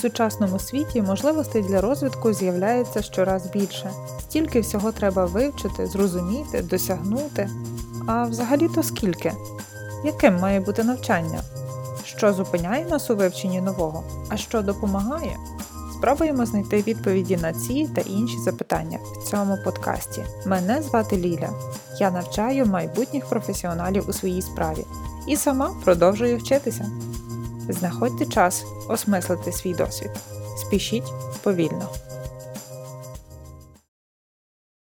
сучасному світі можливостей для розвитку з'являється щораз більше. Стільки всього треба вивчити, зрозуміти, досягнути. А взагалі-то скільки? Яким має бути навчання? Що зупиняє нас у вивченні нового, а що допомагає? Спробуємо знайти відповіді на ці та інші запитання в цьому подкасті. Мене звати Ліля. Я навчаю майбутніх професіоналів у своїй справі і сама продовжую вчитися. Знаходьте час осмислити свій досвід. Спішіть повільно.